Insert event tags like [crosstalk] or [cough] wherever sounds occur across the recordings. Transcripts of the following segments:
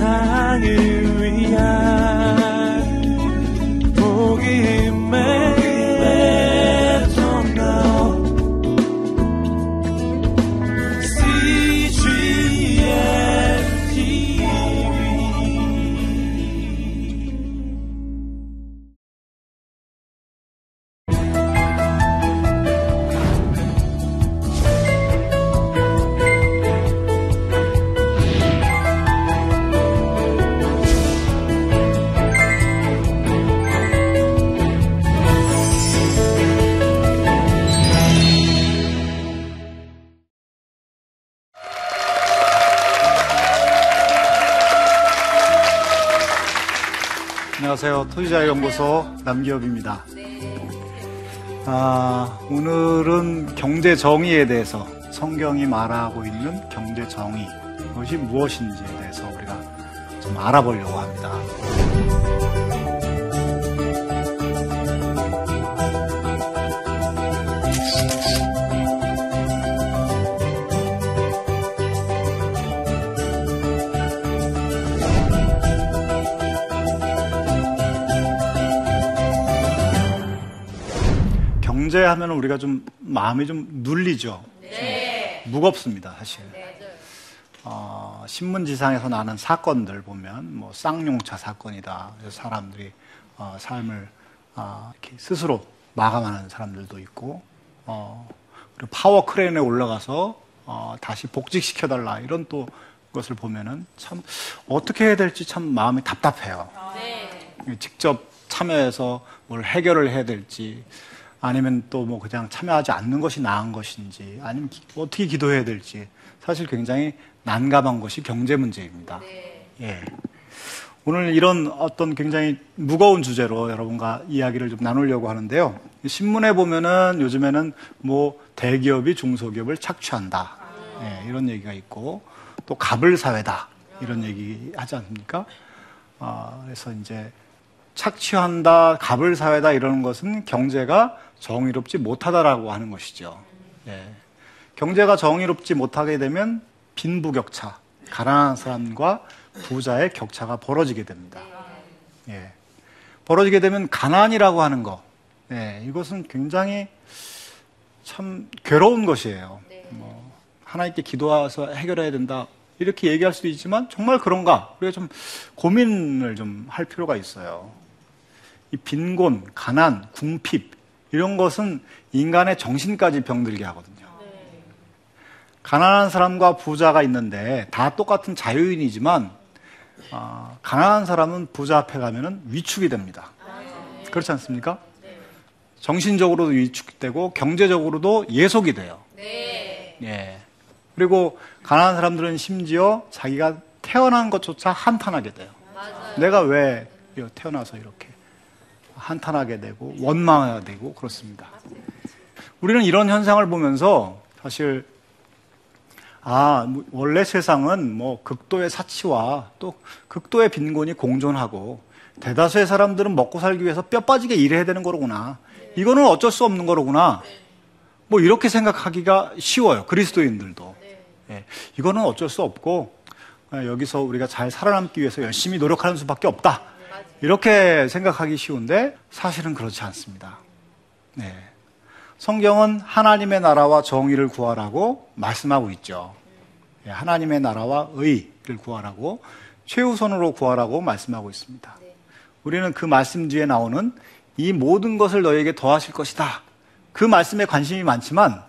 세상을 안녕하세요. 토지자연구소 남기업입니다. 아, 오늘은 경제 정의에 대해서 성경이 말하고 있는 경제 정의, 그것이 무엇인지에 대해서 우리가 좀 알아보려고 합니다. 경제하면 우리가 좀 마음이 좀 눌리죠. 네. 무겁습니다, 사실. 네. 어, 신문지상에서 나는 사건들 보면 뭐 쌍용차 사건이다. 사람들이 어, 삶을 어, 스스로 마감하는 사람들도 있고, 어, 그리고 파워 크레인에 올라가서 어, 다시 복직시켜달라 이런 또 것을 보면은 참 어떻게 해야 될지 참 마음이 답답해요. 네. 직접 참여해서 뭘 해결을 해야 될지 아니면 또 뭐 그냥 참여하지 않는 것이 나은 것인지 아니면 기, 어떻게 기도해야 될지 사실 굉장히 난감한 것이 경제 문제입니다. 네. 예. 오늘 이런 어떤 굉장히 무거운 주제로 여러분과 이야기를 좀 나누려고 하는데요. 신문에 보면은 요즘에는 뭐 대기업이 중소기업을 착취한다. 예, 이런 얘기가 있고 또 갑을 사회다. 이런 얘기 하지 않습니까? 아, 그래서 이제 착취한다, 갑을 사회다 이러는 것은 경제가 정의롭지 못하다라고 하는 것이죠. 예. 경제가 정의롭지 못하게 되면 빈부격차, 가난한 사람과 부자의 격차가 벌어지게 됩니다. 예. 벌어지게 되면 가난이라고 하는 것, 예. 이것은 굉장히 참 괴로운 것이에요. 뭐 하나님께 기도해서 해결해야 된다. 이렇게 얘기할 수도 있지만 정말 그런가? 우리가 좀 고민을 좀 할 필요가 있어요. 이 빈곤, 가난, 궁핍 이런 것은 인간의 정신까지 병들게 하거든요. 가난한 사람과 부자가 있는데 다 똑같은 자유인이지만 어, 가난한 사람은 부자 앞에 가면은 위축이 됩니다. 그렇지 않습니까? 정신적으로도 위축되고 경제적으로도 예속이 돼요. 예. 그리고 가난한 사람들은 심지어 자기가 태어난 것조차 한탄하게 돼요. 내가 왜 태어나서 이렇게 한탄하게 되고 원망하게 되고 그렇습니다. 우리는 이런 현상을 보면서 사실 아뭐 원래 세상은 뭐 극도의 사치와 또 극도의 빈곤이 공존하고 대다수의 사람들은 먹고 살기 위해서 뼈 빠지게 일해야 되는 거로구나. 이거는 어쩔 수 없는 거로구나. 뭐 이렇게 생각하기가 쉬워요. 그리스도인들도. 예, 이거는 어쩔 수 없고 여기서 우리가 잘 살아남기 위해서 열심히 노력하는 수밖에 없다. 이렇게 생각하기 쉬운데 사실은 그렇지 않습니다. 네. 성경은 하나님의 나라와 정의를 구하라고 말씀하고 있죠. 네, 하나님의 나라와 의를 구하라고 최우선으로 구하라고 말씀하고 있습니다. 우리는 그 말씀 뒤에 나오는 이 모든 것을 너에게 더하실 것이다. 그 말씀에 관심이 많지만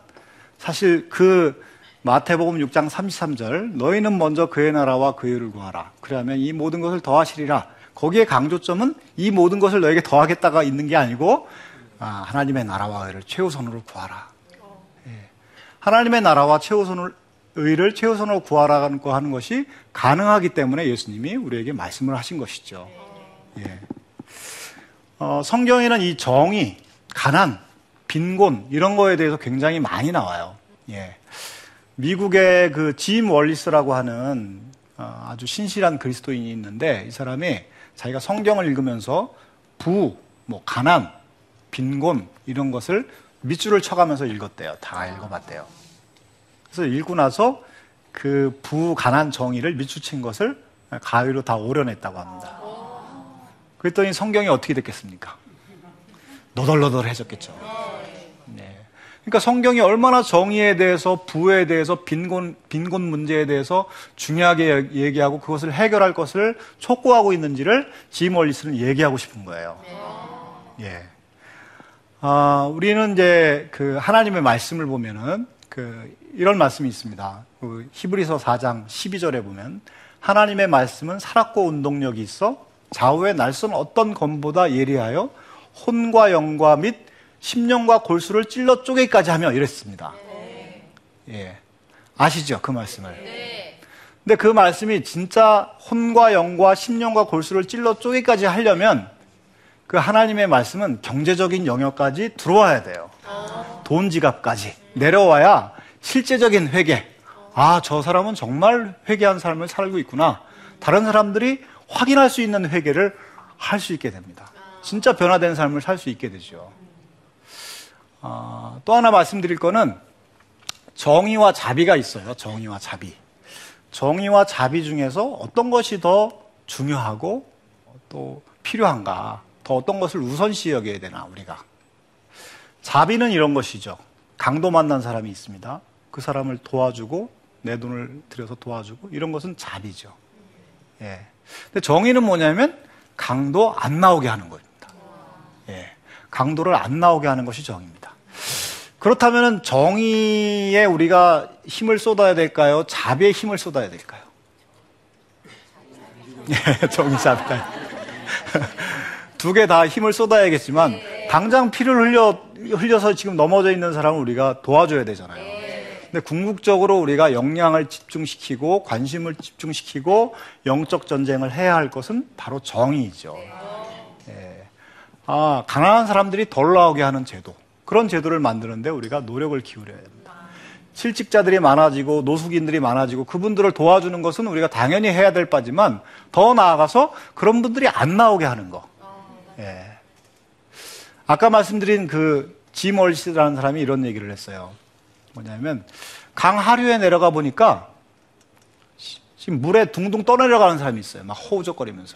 사실 그 마태복음 6장 33절 너희는 먼저 그의 나라와 그의 의를 구하라. 그러면 이 모든 것을 더하시리라. 거기에 강조점은 이 모든 것을 너에게 더하겠다가 있는 게 아니고 아, 하나님의 나라와 의를 최우선으로 구하라. 예. 하나님의 나라와 최우선을 의를 최우선으로 구하라고 하는 것이 가능하기 때문에 예수님이 우리에게 말씀을 하신 것이죠. 예. 어, 성경에는 이 정의, 가난, 빈곤 이런 거에 대해서 굉장히 많이 나와요. 예. 미국의 그 짐 월리스라고 하는 어, 아주 신실한 그리스도인이 있는데 이 사람이 자기가 성경을 읽으면서 부, 뭐 가난, 빈곤 이런 것을 밑줄을 쳐가면서 읽었대요. 다 읽어봤대요. 그래서 읽고 나서 그 부, 가난 정의를 밑줄 친 것을 가위로 다 오려냈다고 합니다. 그랬더니 성경이 어떻게 됐겠습니까? 너덜너덜해졌겠죠. 네. 그러니까 성경이 얼마나 정의에 대해서 부에 대해서 빈곤 빈곤 문제에 대해서 중요하게 얘기하고 그것을 해결할 것을 촉구하고 있는지를 지멀리스는 얘기하고 싶은 거예요. 예. 아, 우리는 이제 그 하나님의 말씀을 보면은 그 이런 말씀이 있습니다. 그 히브리서 4장 12절에 보면 하나님의 말씀은 살았고 운동력이 있어 좌우의 날선 어떤 검보다 예리하여 혼과 영과 및 심령과 골수를 찔러 쪼개기까지 하며 이랬습니다. 예. 아시죠? 그 말씀을. 근데 그 말씀이 진짜 혼과 영과 심령과 골수를 찔러 쪼개기까지 하려면 그 하나님의 말씀은 경제적인 영역까지 들어와야 돼요. 돈 지갑까지 내려와야 실제적인 회개. 아, 저 사람은 정말 회개한 삶을 살고 있구나. 다른 사람들이 확인할 수 있는 회개를 할 수 있게 됩니다. 진짜 변화된 삶을 살 수 있게 되죠. 아, 또 하나 말씀드릴 거는 정의와 자비가 있어요. 정의와 자비. 정의와 자비 중에서 어떤 것이 더 중요하고 또 필요한가? 더 어떤 것을 우선시 여겨야 되나, 우리가. 자비는 이런 것이죠. 강도 만난 사람이 있습니다. 그 사람을 도와주고 내 돈을 들여서 도와주고 이런 것은 자비죠. 예. 근데 정의는 뭐냐면 강도 안 나오게 하는 겁니다. 예. 강도를 안 나오게 하는 것이 정의입니다. 그렇다면 정의에 우리가 힘을 쏟아야 될까요? 자비에 힘을 쏟아야 될까요? 예, 정의 자비까요. 두개 다 힘을 쏟아야겠지만 당장 피를 흘려 흘려서 지금 넘어져 있는 사람을 우리가 도와줘야 되잖아요. 근데 궁극적으로 우리가 역량을 집중시키고 관심을 집중시키고 영적 전쟁을 해야 할 것은 바로 정의이죠. 예. 아, 가난한 사람들이 덜 나오게 하는 제도. 그런 제도를 만드는데 우리가 노력을 기울여야 됩니다. 실직자들이 많아지고 노숙인들이 많아지고 그분들을 도와주는 것은 우리가 당연히 해야 될 바지만 더 나아가서 그런 분들이 안 나오게 하는 거. 예. 아까 말씀드린 그 지멀시라는 사람이 이런 얘기를 했어요. 뭐냐면 강 하류에 내려가 보니까 지금 물에 둥둥 떠내려가는 사람이 있어요. 막 호우적거리면서.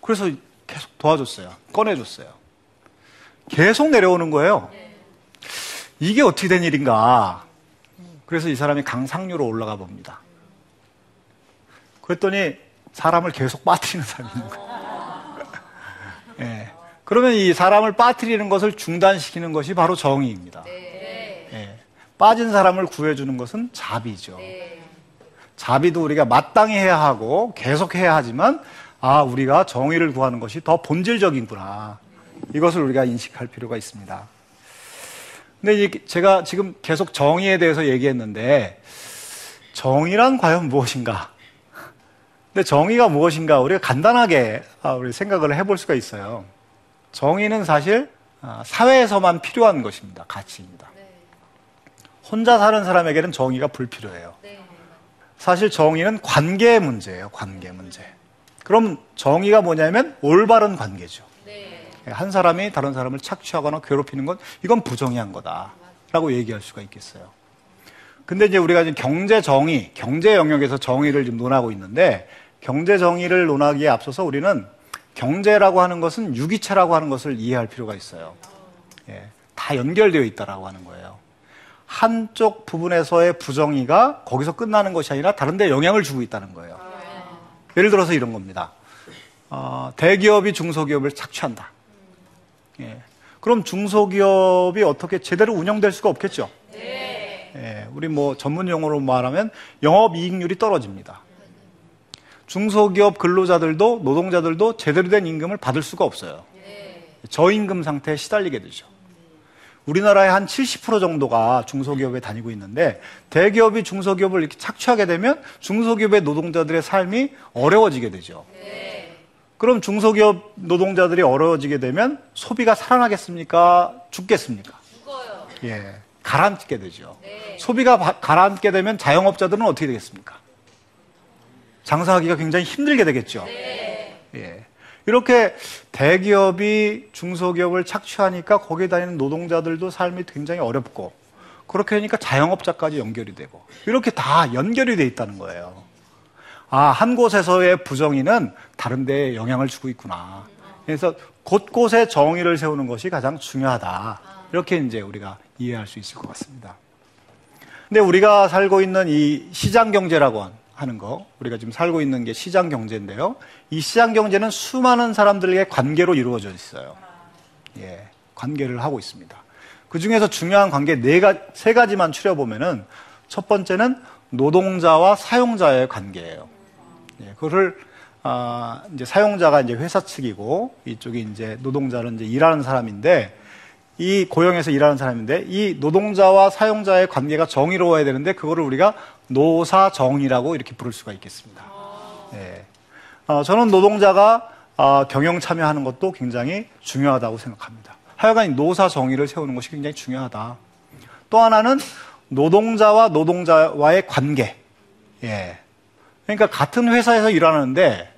그래서 계속 도와줬어요. 꺼내줬어요. 계속 내려오는 거예요. 이게 어떻게 된 일인가. 그래서 이 사람이 강 상류로 올라가 봅니다. 그랬더니 사람을 계속 빠뜨리는 사람이 있는 거예요. [laughs] 예. 그러면 이 사람을 빠뜨리는 것을 중단시키는 것이 바로 정의입니다. 예. 빠진 사람을 구해주는 것은 자비죠. 자비도 우리가 마땅히 해야 하고 계속 해야 하지만 아 우리가 정의를 구하는 것이 더 본질적이구나 이것을 우리가 인식할 필요가 있습니다. 근데 제가 지금 계속 정의에 대해서 얘기했는데 정의란 과연 무엇인가? 근데 정의가 무엇인가 우리가 간단하게 아, 우리 생각을 해볼 수가 있어요. 정의는 사실 아, 사회에서만 필요한 것입니다. 가치입니다. 혼자 사는 사람에게는 정의가 불필요해요. 사실 정의는 관계 문제예요. 관계 문제. 그럼 정의가 뭐냐면 올바른 관계죠. 한 사람이 다른 사람을 착취하거나 괴롭히는 건 이건 부정의한 거다라고 얘기할 수가 있겠어요. 근데 이제 우리가 지금 경제 정의, 경제 영역에서 정의를 지금 논하고 있는데 경제 정의를 논하기에 앞서서 우리는 경제라고 하는 것은 유기체라고 하는 것을 이해할 필요가 있어요. 예, 다 연결되어 있다라고 하는 거예요. 한쪽 부분에서의 부정의가 거기서 끝나는 것이 아니라 다른 데 영향을 주고 있다는 거예요. 예를 들어서 이런 겁니다. 어, 대기업이 중소기업을 착취한다. 예. 그럼 중소기업이 어떻게 제대로 운영될 수가 없겠죠? 예, 우리 뭐 전문 용어로 말하면 영업이익률이 떨어집니다. 중소기업 근로자들도 노동자들도 제대로 된 임금을 받을 수가 없어요. 저임금 상태에 시달리게 되죠. 우리나라의 한 70% 정도가 중소기업에 다니고 있는데 대기업이 중소기업을 이렇게 착취하게 되면 중소기업의 노동자들의 삶이 어려워지게 되죠. 그럼 중소기업 노동자들이 어려워지게 되면 소비가 살아나겠습니까? 죽겠습니까? 죽어요. 예. 가라앉게 되죠. 네. 소비가 바- 가라앉게 되면 자영업자들은 어떻게 되겠습니까? 장사하기가 굉장히 힘들게 되겠죠. 예. 이렇게 대기업이 중소기업을 착취하니까 거기에 다니는 노동자들도 삶이 굉장히 어렵고 그렇게 하니까 자영업자까지 연결이 되고 이렇게 다 연결이 돼 있다는 거예요. 아, 한 곳에서의 부정의는 다른 데에 영향을 주고 있구나. 그래서 곳곳에 정의를 세우는 것이 가장 중요하다. 이렇게 이제 우리가 이해할 수 있을 것 같습니다. 근데 우리가 살고 있는 이 시장 경제라고 하는 거, 우리가 지금 살고 있는 게 시장 경제인데요. 이 시장 경제는 수많은 사람들에게 관계로 이루어져 있어요. 예, 관계를 하고 있습니다. 그 중에서 중요한 관계 네 가, 세 가지만 추려보면은 첫 번째는 노동자와 사용자의 관계예요. 예, 그거를 아, 이제 사용자가 이제 회사 측이고 이쪽이 이제 노동자는 이제 일하는 사람인데 이 고용에서 일하는 사람인데 이 노동자와 사용자의 관계가 정의로워야 되는데 그거를 우리가 노사정이라고 이렇게 부를 수가 있겠습니다. 예. 어, 저는 노동자가 어, 경영 참여하는 것도 굉장히 중요하다고 생각합니다. 하여간 노사 정의를 세우는 것이 굉장히 중요하다. 또 하나는 노동자와 노동자와의 관계. 예. 그러니까 같은 회사에서 일하는데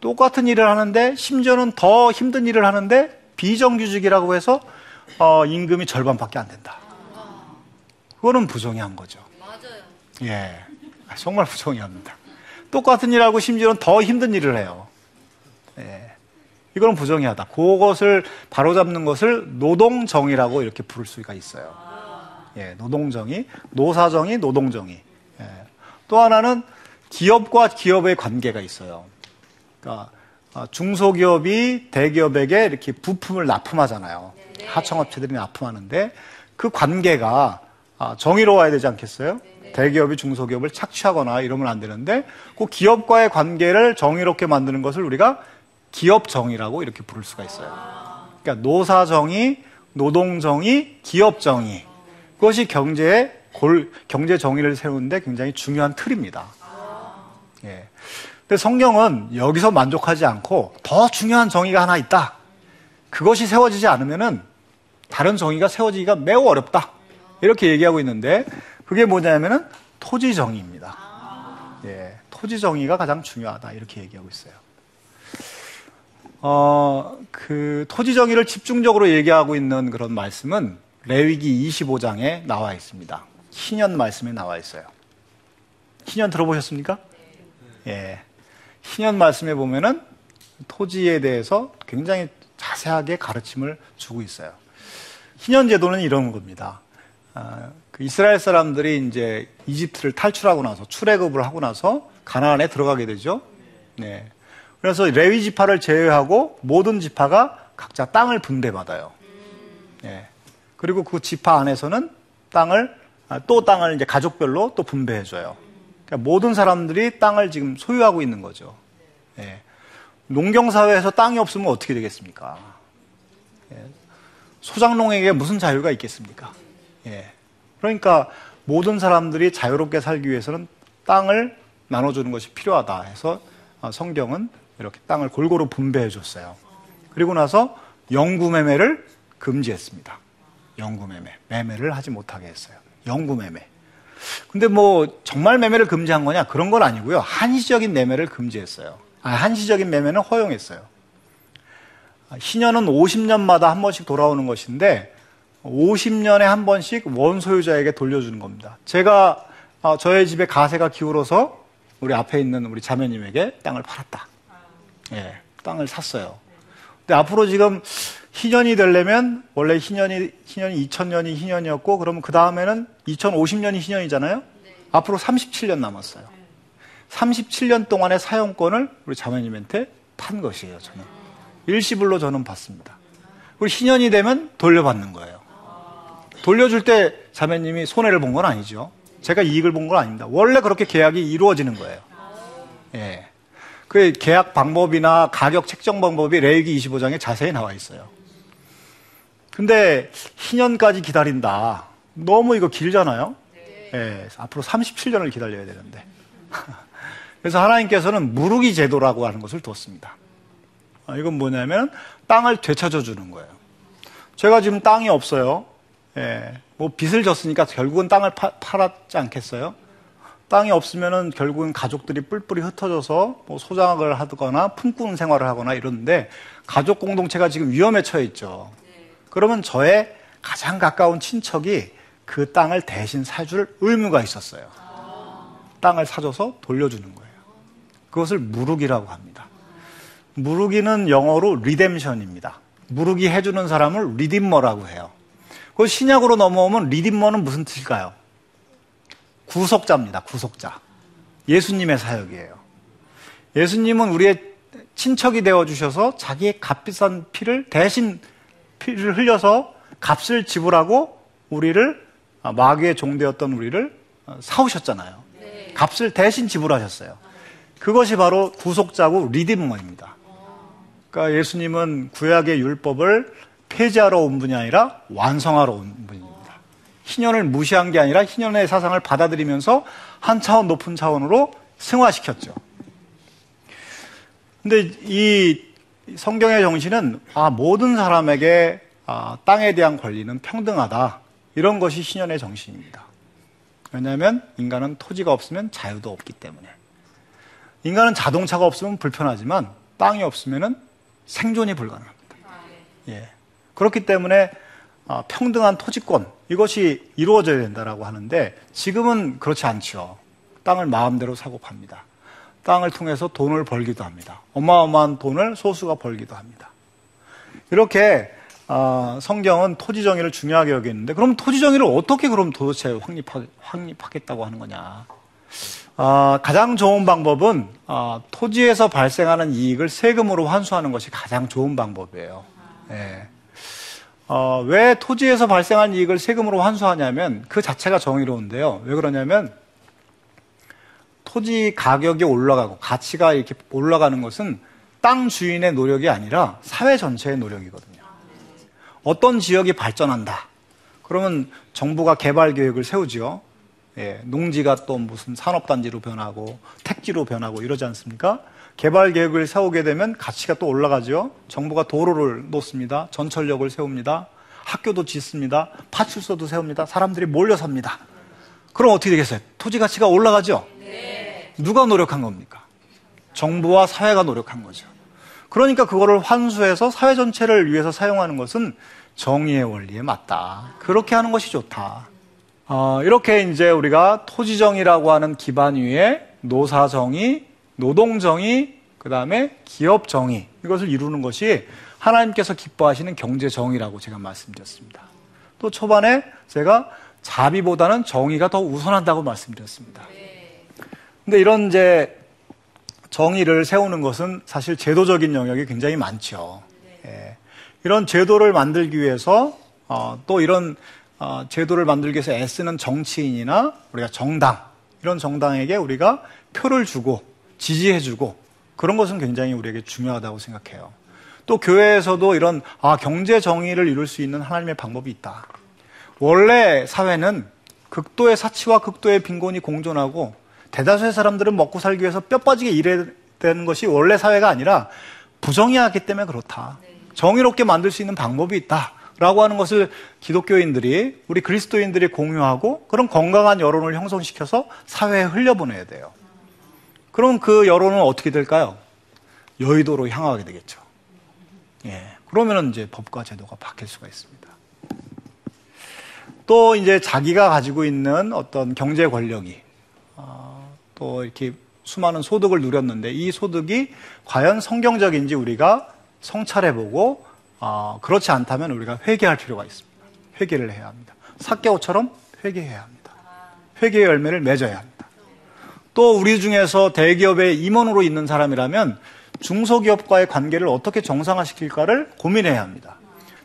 똑같은 일을 하는데 심지어는 더 힘든 일을 하는데 비정규직이라고 해서 어, 임금이 절반밖에 안 된다. 그거는 부정의한 거죠. 맞아요. 예. 정말 부정의합니다. 똑같은 일하고 심지어는 더 힘든 일을 해요. 예. 이거는 부정의하다. 그것을 바로잡는 것을 노동정의라고 이렇게 부를 수가 있어요. 예, 노동정의, 노사정의, 노동정의. 예. 또 하나는 기업과 기업의 관계가 있어요. 그러니까 어, 중소기업이 대기업에게 이렇게 부품을 납품하잖아요. 하청업체들이 납품하는데 그 관계가 아, 정의로워야 되지 않겠어요? 대기업이 중소기업을 착취하거나 이러면 안 되는데 그 기업과의 관계를 정의롭게 만드는 것을 우리가 기업정의라고 이렇게 부를 수가 있어요. 그러니까 노사정의, 노동정의, 기업정의. 그것이 경제의 골, 경제 정의를 세우는데 굉장히 중요한 틀입니다. 예. 근데 성경은 여기서 만족하지 않고 더 중요한 정의가 하나 있다. 그것이 세워지지 않으면은 다른 정의가 세워지기가 매우 어렵다. 이렇게 얘기하고 있는데 그게 뭐냐면은 토지 정의입니다. 예. 토지 정의가 가장 중요하다. 이렇게 얘기하고 있어요. 어, 그 토지 정의를 집중적으로 얘기하고 있는 그런 말씀은 레위기 25장에 나와 있습니다. 희년 말씀에 나와 있어요. 희년 들어보셨습니까? 예. 희년 말씀에 보면은 토지에 대해서 굉장히 자세하게 가르침을 주고 있어요. 희년 제도는 이런 겁니다. 아, 그 이스라엘 사람들이 이제 이집트를 탈출하고 나서 출애굽을 하고 나서 가나안에 들어가게 되죠. 네. 그래서 레위 지파를 제외하고 모든 지파가 각자 땅을 분배받아요. 네. 그리고 그 지파 안에서는 땅을 아, 또 땅을 이제 가족별로 또 분배해줘요. 그러니까 모든 사람들이 땅을 지금 소유하고 있는 거죠. 예. 농경사회에서 땅이 없으면 어떻게 되겠습니까? 예. 소장농에게 무슨 자유가 있겠습니까? 예. 그러니까 모든 사람들이 자유롭게 살기 위해서는 땅을 나눠주는 것이 필요하다 해서 어, 성경은 이렇게 땅을 골고루 분배해 줬어요. 그리고 나서 영구매매를 금지했습니다. 영구매매. 매매를 하지 못하게 했어요. 영구매매. 근데 뭐 정말 매매를 금지한 거냐? 그런 건 아니고요. 한시적인 매매를 금지했어요. 아, 한시적인 매매는 허용했어요. 신년은 50년마다 한 번씩 돌아오는 것인데 50년에 한 번씩 원소유자에게 돌려주는 겁니다. 제가 어, 저의 집에 가세가 기울어서 우리 앞에 있는 우리 자매님에게 땅을 팔았다. 예, 땅을 샀어요. 근데 앞으로 지금 희년이 되려면 원래 희년이 희년이 2000년이 희년이었고 그러면 그 다음에는 2050년이 희년이잖아요. 앞으로 37년 남았어요. 37년 동안의 사용권을 우리 자매님한테 판 것이에요. 저는 일시불로 저는 받습니다. 그리고 희년이 되면 돌려받는 거예요. 돌려줄 때 자매님이 손해를 본 건 아니죠. 제가 이익을 본 건 아닙니다. 원래 그렇게 계약이 이루어지는 거예요. 예. 그 계약 방법이나 가격 책정 방법이 레이기 25장에 자세히 나와 있어요. 근데 희년까지 기다린다. 너무 이거 길잖아요. 예, 앞으로 37년을 기다려야 되는데. [laughs] 그래서 하나님께서는 무르기 제도라고 하는 것을 뒀습니다. 아, 이건 뭐냐면 땅을 되찾아 주는 거예요. 제가 지금 땅이 없어요. 예, 뭐 빚을 졌으니까 결국은 땅을 파, 팔았지 않겠어요? 땅이 없으면은 결국은 가족들이 뿔뿔이 흩어져서 뭐 소장을 하거나 품꾼 생활을 하거나 이러는데 가족 공동체가 지금 위험에 처해 있죠. 그러면 저의 가장 가까운 친척이 그 땅을 대신 사줄 의무가 있었어요. 땅을 사줘서 돌려주는 거예요. 그것을 무르기라고 합니다. 무르기는 영어로 리뎀션입니다. 무르기 해주는 사람을 리딤머라고 해요. 그 신약으로 넘어오면 리딤머는 무슨 뜻일까요? 구속자입니다. 구속자. 예수님의 사역이에요. 예수님은 우리의 친척이 되어 주셔서 자기의 값비싼 피를 대신 피를 흘려서 값을 지불하고 우리를 아, 마귀의 종되었던 우리를 어, 사오셨잖아요. 값을 대신 지불하셨어요. 그것이 바로 구속자고 리디머입니다. 그러니까 예수님은 구약의 율법을 폐지하러 온 분이 아니라 완성하러 온 분입니다. 희년을 무시한 게 아니라 희년의 사상을 받아들이면서 한 차원 높은 차원으로 승화시켰죠. 근데 이 성경의 정신은 아, 모든 사람에게 아, 땅에 대한 권리는 평등하다. 이런 것이 신현의 정신입니다. 왜냐하면 인간은 토지가 없으면 자유도 없기 때문에. 인간은 자동차가 없으면 불편하지만 땅이 없으면 생존이 불가능합니다. 예. 그렇기 때문에 아, 평등한 토지권 이것이 이루어져야 된다라고 하는데 지금은 그렇지 않죠. 땅을 마음대로 사고 팝니다. 땅을 통해서 돈을 벌기도 합니다. 어마어마한 돈을 소수가 벌기도 합니다. 이렇게 어, 성경은 토지 정의를 중요하게 여기는데 그럼 토지 정의를 어떻게 그럼 도대체 확립하, 확립하겠다고 하는 거냐? 어, 가장 좋은 방법은 어, 토지에서 발생하는 이익을 세금으로 환수하는 것이 가장 좋은 방법이에요. 네. 왜 토지에서 발생한 이익을 세금으로 환수하냐면 그 자체가 정의로운데요. 왜 그러냐면 토지 가격이 올라가고 가치가 이렇게 올라가는 것은 땅 주인의 노력이 아니라 사회 전체의 노력이거든요. 어떤 지역이 발전한다. 그러면 정부가 개발 계획을 세우지요. 예, 농지가 또 무슨 산업단지로 변하고 택지로 변하고 이러지 않습니까? 개발 계획을 세우게 되면 가치가 또 올라가죠. 정부가 도로를 놓습니다. 전철역을 세웁니다. 학교도 짓습니다. 파출소도 세웁니다. 사람들이 몰려 삽니다. 그럼 어떻게 되겠어요? 토지 가치가 올라가죠? 네. 누가 노력한 겁니까? 정부와 사회가 노력한 거죠. 그러니까 그거를 환수해서 사회 전체를 위해서 사용하는 것은 정의의 원리에 맞다. 그렇게 하는 것이 좋다. 어, 이렇게 이제 우리가 토지정의라고 하는 기반 위에 노사정의, 노동정의, 그 다음에 기업정의, 이것을 이루는 것이 하나님께서 기뻐하시는 경제정의라고 제가 말씀드렸습니다. 또 초반에 제가 자비보다는 정의가 더 우선한다고 말씀드렸습니다. 근데 이런 이제 정의를 세우는 것은 사실 제도적인 영역이 굉장히 많죠. 예. 이런 제도를 만들기 위해서 어, 또 이런 어, 제도를 만들기 위해서 애쓰는 정치인이나 우리가 정당 이런 정당에게 우리가 표를 주고 지지해주고 그런 것은 굉장히 우리에게 중요하다고 생각해요. 또 교회에서도 이런 아 경제 정의를 이룰 수 있는 하나님의 방법이 있다. 원래 사회는 극도의 사치와 극도의 빈곤이 공존하고 대다수의 사람들은 먹고 살기 위해서 뼈 빠지게 일해야 되는 것이 원래 사회가 아니라 부정의하기 때문에 그렇다. 정의롭게 만들 수 있는 방법이 있다. 라고 하는 것을 기독교인들이, 우리 그리스도인들이 공유하고 그런 건강한 여론을 형성시켜서 사회에 흘려보내야 돼요. 그럼 그 여론은 어떻게 될까요? 여의도로 향하게 되겠죠. 예. 그러면은 이제 법과 제도가 바뀔 수가 있습니다. 또 이제 자기가 가지고 있는 어떤 경제 권력이 어, 또 이렇게 수많은 소득을 누렸는데 이 소득이 과연 성경적인지 우리가 성찰해보고 어, 그렇지 않다면 우리가 회개할 필요가 있습니다. 회개를 해야 합니다. 사개오처럼 회개해야 합니다. 회개의 열매를 맺어야 합니다. 또 우리 중에서 대기업의 임원으로 있는 사람이라면 중소기업과의 관계를 어떻게 정상화시킬까를 고민해야 합니다.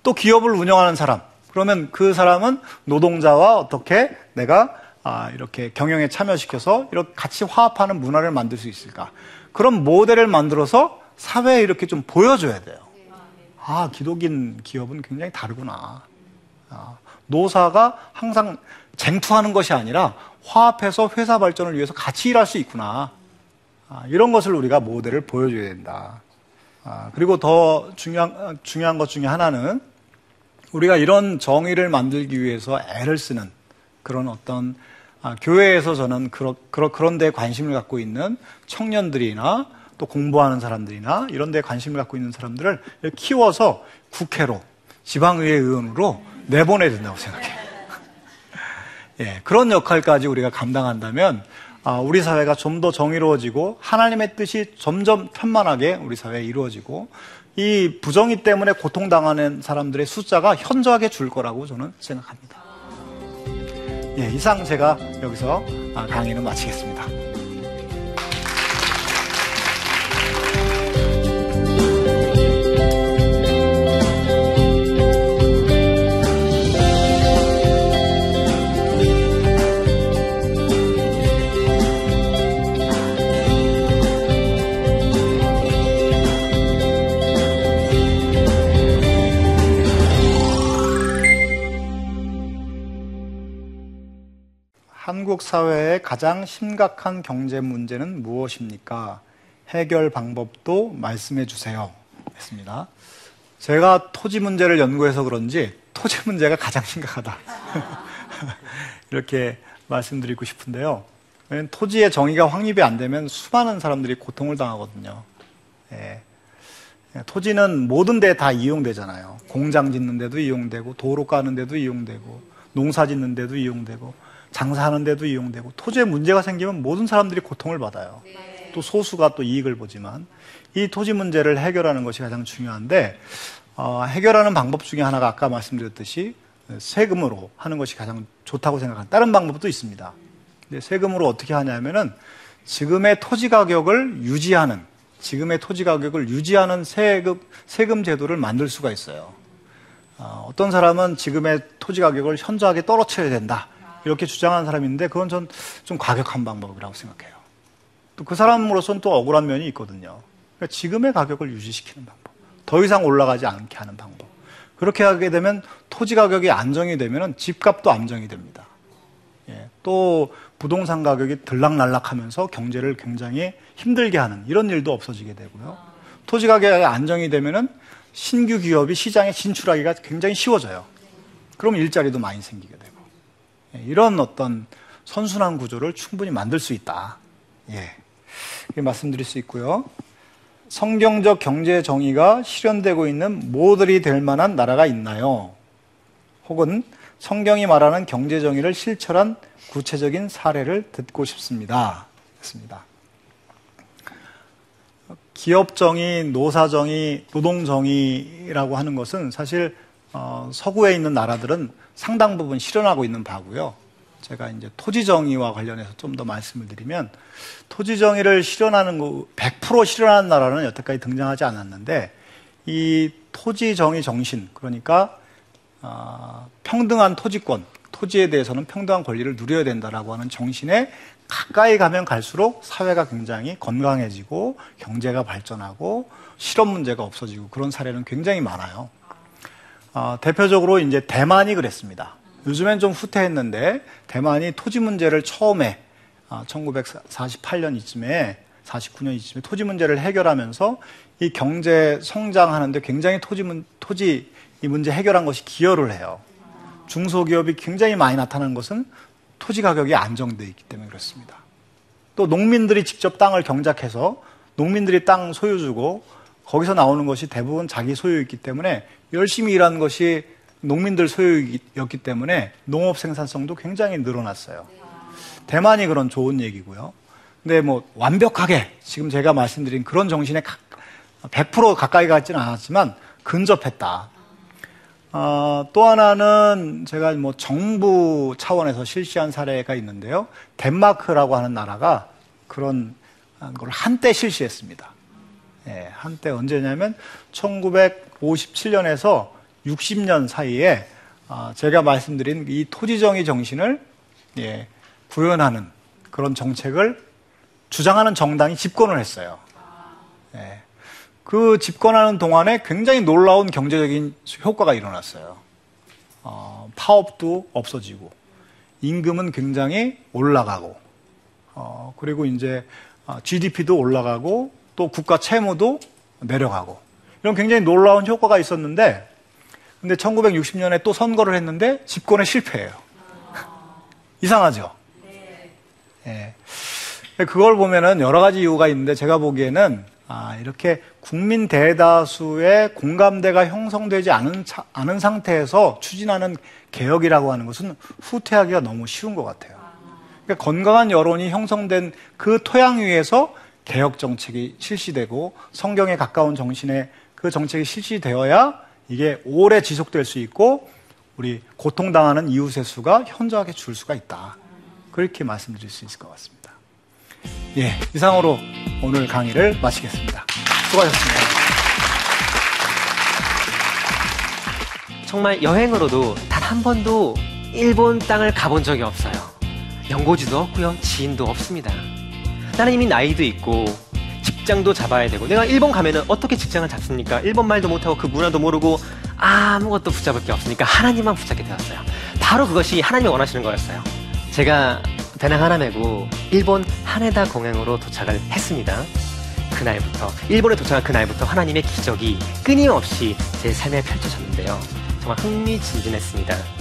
또 기업을 운영하는 사람, 그러면 그 사람은 노동자와 어떻게 내가 아, 이렇게 경영에 참여시켜서 이렇게 같이 화합하는 문화를 만들 수 있을까? 그런 모델을 만들어서 사회에 이렇게 좀 보여줘야 돼요. 아, 기독인 기업은 굉장히 다르구나. 아, 노사가 항상 쟁투하는 것이 아니라 화합해서 회사 발전을 위해서 같이 일할 수 있구나. 아, 이런 것을 우리가 모델을 보여줘야 된다. 아, 그리고 더 중요한, 중요한 것 중에 하나는 우리가 이런 정의를 만들기 위해서 애를 쓰는 그런 어떤 아, 교회에서 저는 그러, 그러, 그런 데 관심을 갖고 있는 청년들이나 또 공부하는 사람들이나 이런 데 관심을 갖고 있는 사람들을 키워서 국회로 지방의회 의원으로 내보내야 된다고 생각해요. [laughs] 예, 그런 역할까지 우리가 감당한다면 아, 우리 사회가 좀 더 정의로워지고 하나님의 뜻이 점점 편만하게 우리 사회에 이루어지고 이 부정의 때문에 고통당하는 사람들의 숫자가 현저하게 줄 거라고 저는 생각합니다. 예, 이상 제가 여기서 아, 강의는 마치겠습니다. 한국 사회의 가장 심각한 경제 문제는 무엇입니까? 해결 방법도 말씀해 주세요. 했습니다. 제가 토지 문제를 연구해서 그런지 토지 [laughs] 문제가 가장 심각하다. [laughs] 이렇게 말씀드리고 싶은데요. 토지의 정의가 확립이 안 되면 수많은 사람들이 고통을 당하거든요. 예. 토지는 모든 데 다 이용되잖아요. 공장 짓는 데도 이용되고, 도로 까는 데도 이용되고, 농사 짓는 데도 이용되고, 장사하는 데도 이용되고 토지에 문제가 생기면 모든 사람들이 고통을 받아요. 네. 또 소수가 또 이익을 보지만 이 토지 문제를 해결하는 것이 가장 중요한데 어, 해결하는 방법 중에 하나가 아까 말씀드렸듯이 세금으로 하는 것이 가장 좋다고 생각한 다른 방법도 있습니다. 근데 세금으로 어떻게 하냐면은 지금의 토지 가격을 유지하는 지금의 토지 가격을 유지하는 세금 세금 제도를 만들 수가 있어요. 어, 어떤 사람은 지금의 토지 가격을 현저하게 떨어뜨려야 된다. 이렇게 주장하는 사람이 있는데 그건 전 좀 과격한 방법이라고 생각해요. 또 그 사람으로서는 또 억울한 면이 있거든요. 그러니까 지금의 가격을 유지시키는 방법. 더 이상 올라가지 않게 하는 방법. 그렇게 하게 되면 토지 가격이 안정이 되면 집값도 안정이 됩니다. 예, 또 부동산 가격이 들락날락하면서 경제를 굉장히 힘들게 하는 이런 일도 없어지게 되고요. 토지 가격이 안정이 되면은 신규 기업이 시장에 진출하기가 굉장히 쉬워져요. 그럼 일자리도 많이 생기게 되고. 예, 이런 어떤 선순환 구조를 충분히 만들 수 있다. 예. 말씀드릴 수 있고요. 성경적 경제 정의가 실현되고 있는 모델이 될 만한 나라가 있나요? 혹은 성경이 말하는 경제 정의를 실천한 구체적인 사례를 듣고 싶습니다. 했습니다. 기업 정의, 노사 정의, 노동 정의라고 하는 것은 사실 어, 서구에 있는 나라들은 상당 부분 실현하고 있는 바고요. 제가 이제 토지 정의와 관련해서 좀 더 말씀을 드리면 토지 정의를 실현하는 거 100% 실현하는 나라는 여태까지 등장하지 않았는데 이 토지 정의 정신 그러니까 어, 평등한 토지권 토지에 대해서는 평등한 권리를 누려야 된다라고 하는 정신에 가까이 가면 갈수록 사회가 굉장히 건강해지고 경제가 발전하고 실업 문제가 없어지고 그런 사례는 굉장히 많아요. 어, 대표적으로 이제 대만이 그랬습니다. 요즘엔 좀 후퇴했는데 대만이 토지 문제를 처음에 어, 1948년 이쯤에 49년 이쯤에 토지 문제를 해결하면서 이 경제 성장하는데 굉장히 토지 문 토지 이 문제 해결한 것이 기여를 해요. 중소기업이 굉장히 많이 나타나는 것은 토지 가격이 안정돼 있기 때문에 그렇습니다. 또 농민들이 직접 땅을 경작해서 농민들이 땅 소유 주고 거기서 나오는 것이 대부분 자기 소유였기 때문에 열심히 일한 것이 농민들 소유였기 때문에 농업 생산성도 굉장히 늘어났어요. 대만이 그런 좋은 얘기고요. 근데 뭐 완벽하게 지금 제가 말씀드린 그런 정신에 100% 가까이 가지는 않았지만 근접했다. 어, 또 하나는 제가 뭐 정부 차원에서 실시한 사례가 있는데요. 덴마크라고 하는 나라가 그런 걸 한때 실시했습니다. 예, 한때 언제냐면 1957년에서 60년 사이에 아, 제가 말씀드린 이 토지정의 정신을 예, 구현하는 그런 정책을 주장하는 정당이 집권을 했어요. 예, 그 집권하는 동안에 굉장히 놀라운 경제적인 효과가 일어났어요. 어, 파업도 없어지고 임금은 굉장히 올라가고 어, 그리고 이제 GDP도 아, 올라가고 또 국가 채무도 내려가고 이런 굉장히 놀라운 효과가 있었는데 근데 1960년에 또 선거를 했는데 집권에 실패해요. [laughs] 이상하죠? 네. 그걸 보면은 여러 가지 이유가 있는데 제가 보기에는 아, 이렇게 국민 대다수의 공감대가 형성되지 않은, 차, 않은 상태에서 추진하는 개혁이라고 하는 것은 후퇴하기가 너무 쉬운 것 같아요. 그러니까 건강한 여론이 형성된 그 토양 위에서 개혁 정책이 실시되고 성경에 가까운 정신의 그 정책이 실시되어야 이게 오래 지속될 수 있고 우리 고통당하는 이웃의 수가 현저하게 줄 수가 있다. 그렇게 말씀드릴 수 있을 것 같습니다. 예, 이상으로 오늘 강의를 마치겠습니다. 수고하셨습니다. 정말 여행으로도 단 한 번도 일본 땅을 가본 적이 없어요. 연고지도 없고요, 지인도 없습니다. 이미 나이도 있고 직장도 잡아야 되고 내가 일본 가면은 어떻게 직장을 잡습니까? 일본 말도 못하고 그 문화도 모르고 아무것도 붙잡을 게 없으니까 하나님만 붙잡게 되었어요. 바로 그것이 하나님이 원하시는 거였어요. 제가 배낭 하나 메고 일본 하네다 공항으로 도착을 했습니다. 그날부터 일본에 도착한 그날부터 하나님의 기적이 끊임없이 제 삶에 펼쳐졌는데요. 정말 흥미진진했습니다.